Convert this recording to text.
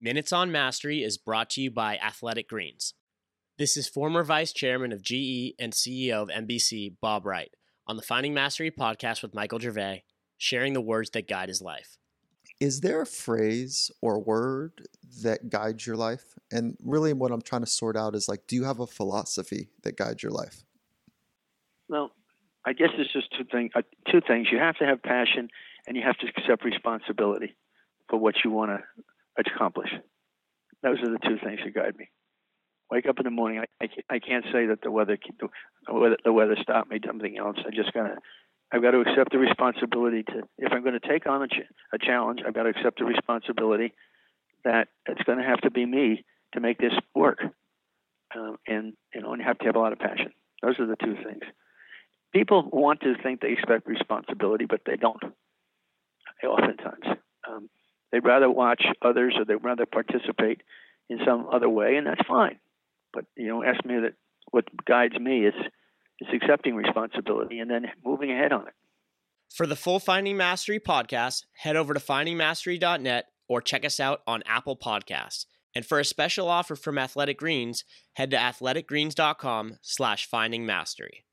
Minutes on Mastery is brought to you by Athletic Greens. This is former Vice Chairman of GE and CEO of NBC, Bob Wright, on the Finding Mastery podcast with Michael Gervais, sharing the words that guide his life. Is there a phrase or word that guides your life? And really, what I'm trying to sort out is like, do you have a philosophy that guides your life? Well, I guess it's just two things. Uh, two things. You have to have passion, and you have to accept responsibility for what you want to accomplish. Those are the two things that guide me. Wake up in the morning. I, I, can't say that the weather the weather, the weather stopped me. Something else. I just gotta. I've got to accept the responsibility to. If I'm going to take on a, ch- a challenge, I've got to accept the responsibility that it's going to have to be me to make this work. Um, and you know, and you have to have a lot of passion. Those are the two things. People want to think they expect responsibility, but they don't. Oftentimes, um, they'd rather watch others or they'd rather participate in some other way, and that's fine. But you know, ask me that what guides me is is accepting responsibility and then moving ahead on it. For the full Finding Mastery podcast, head over to findingmastery.net or check us out on Apple Podcasts. And for a special offer from Athletic Greens, head to athleticgreens.com slash finding mastery.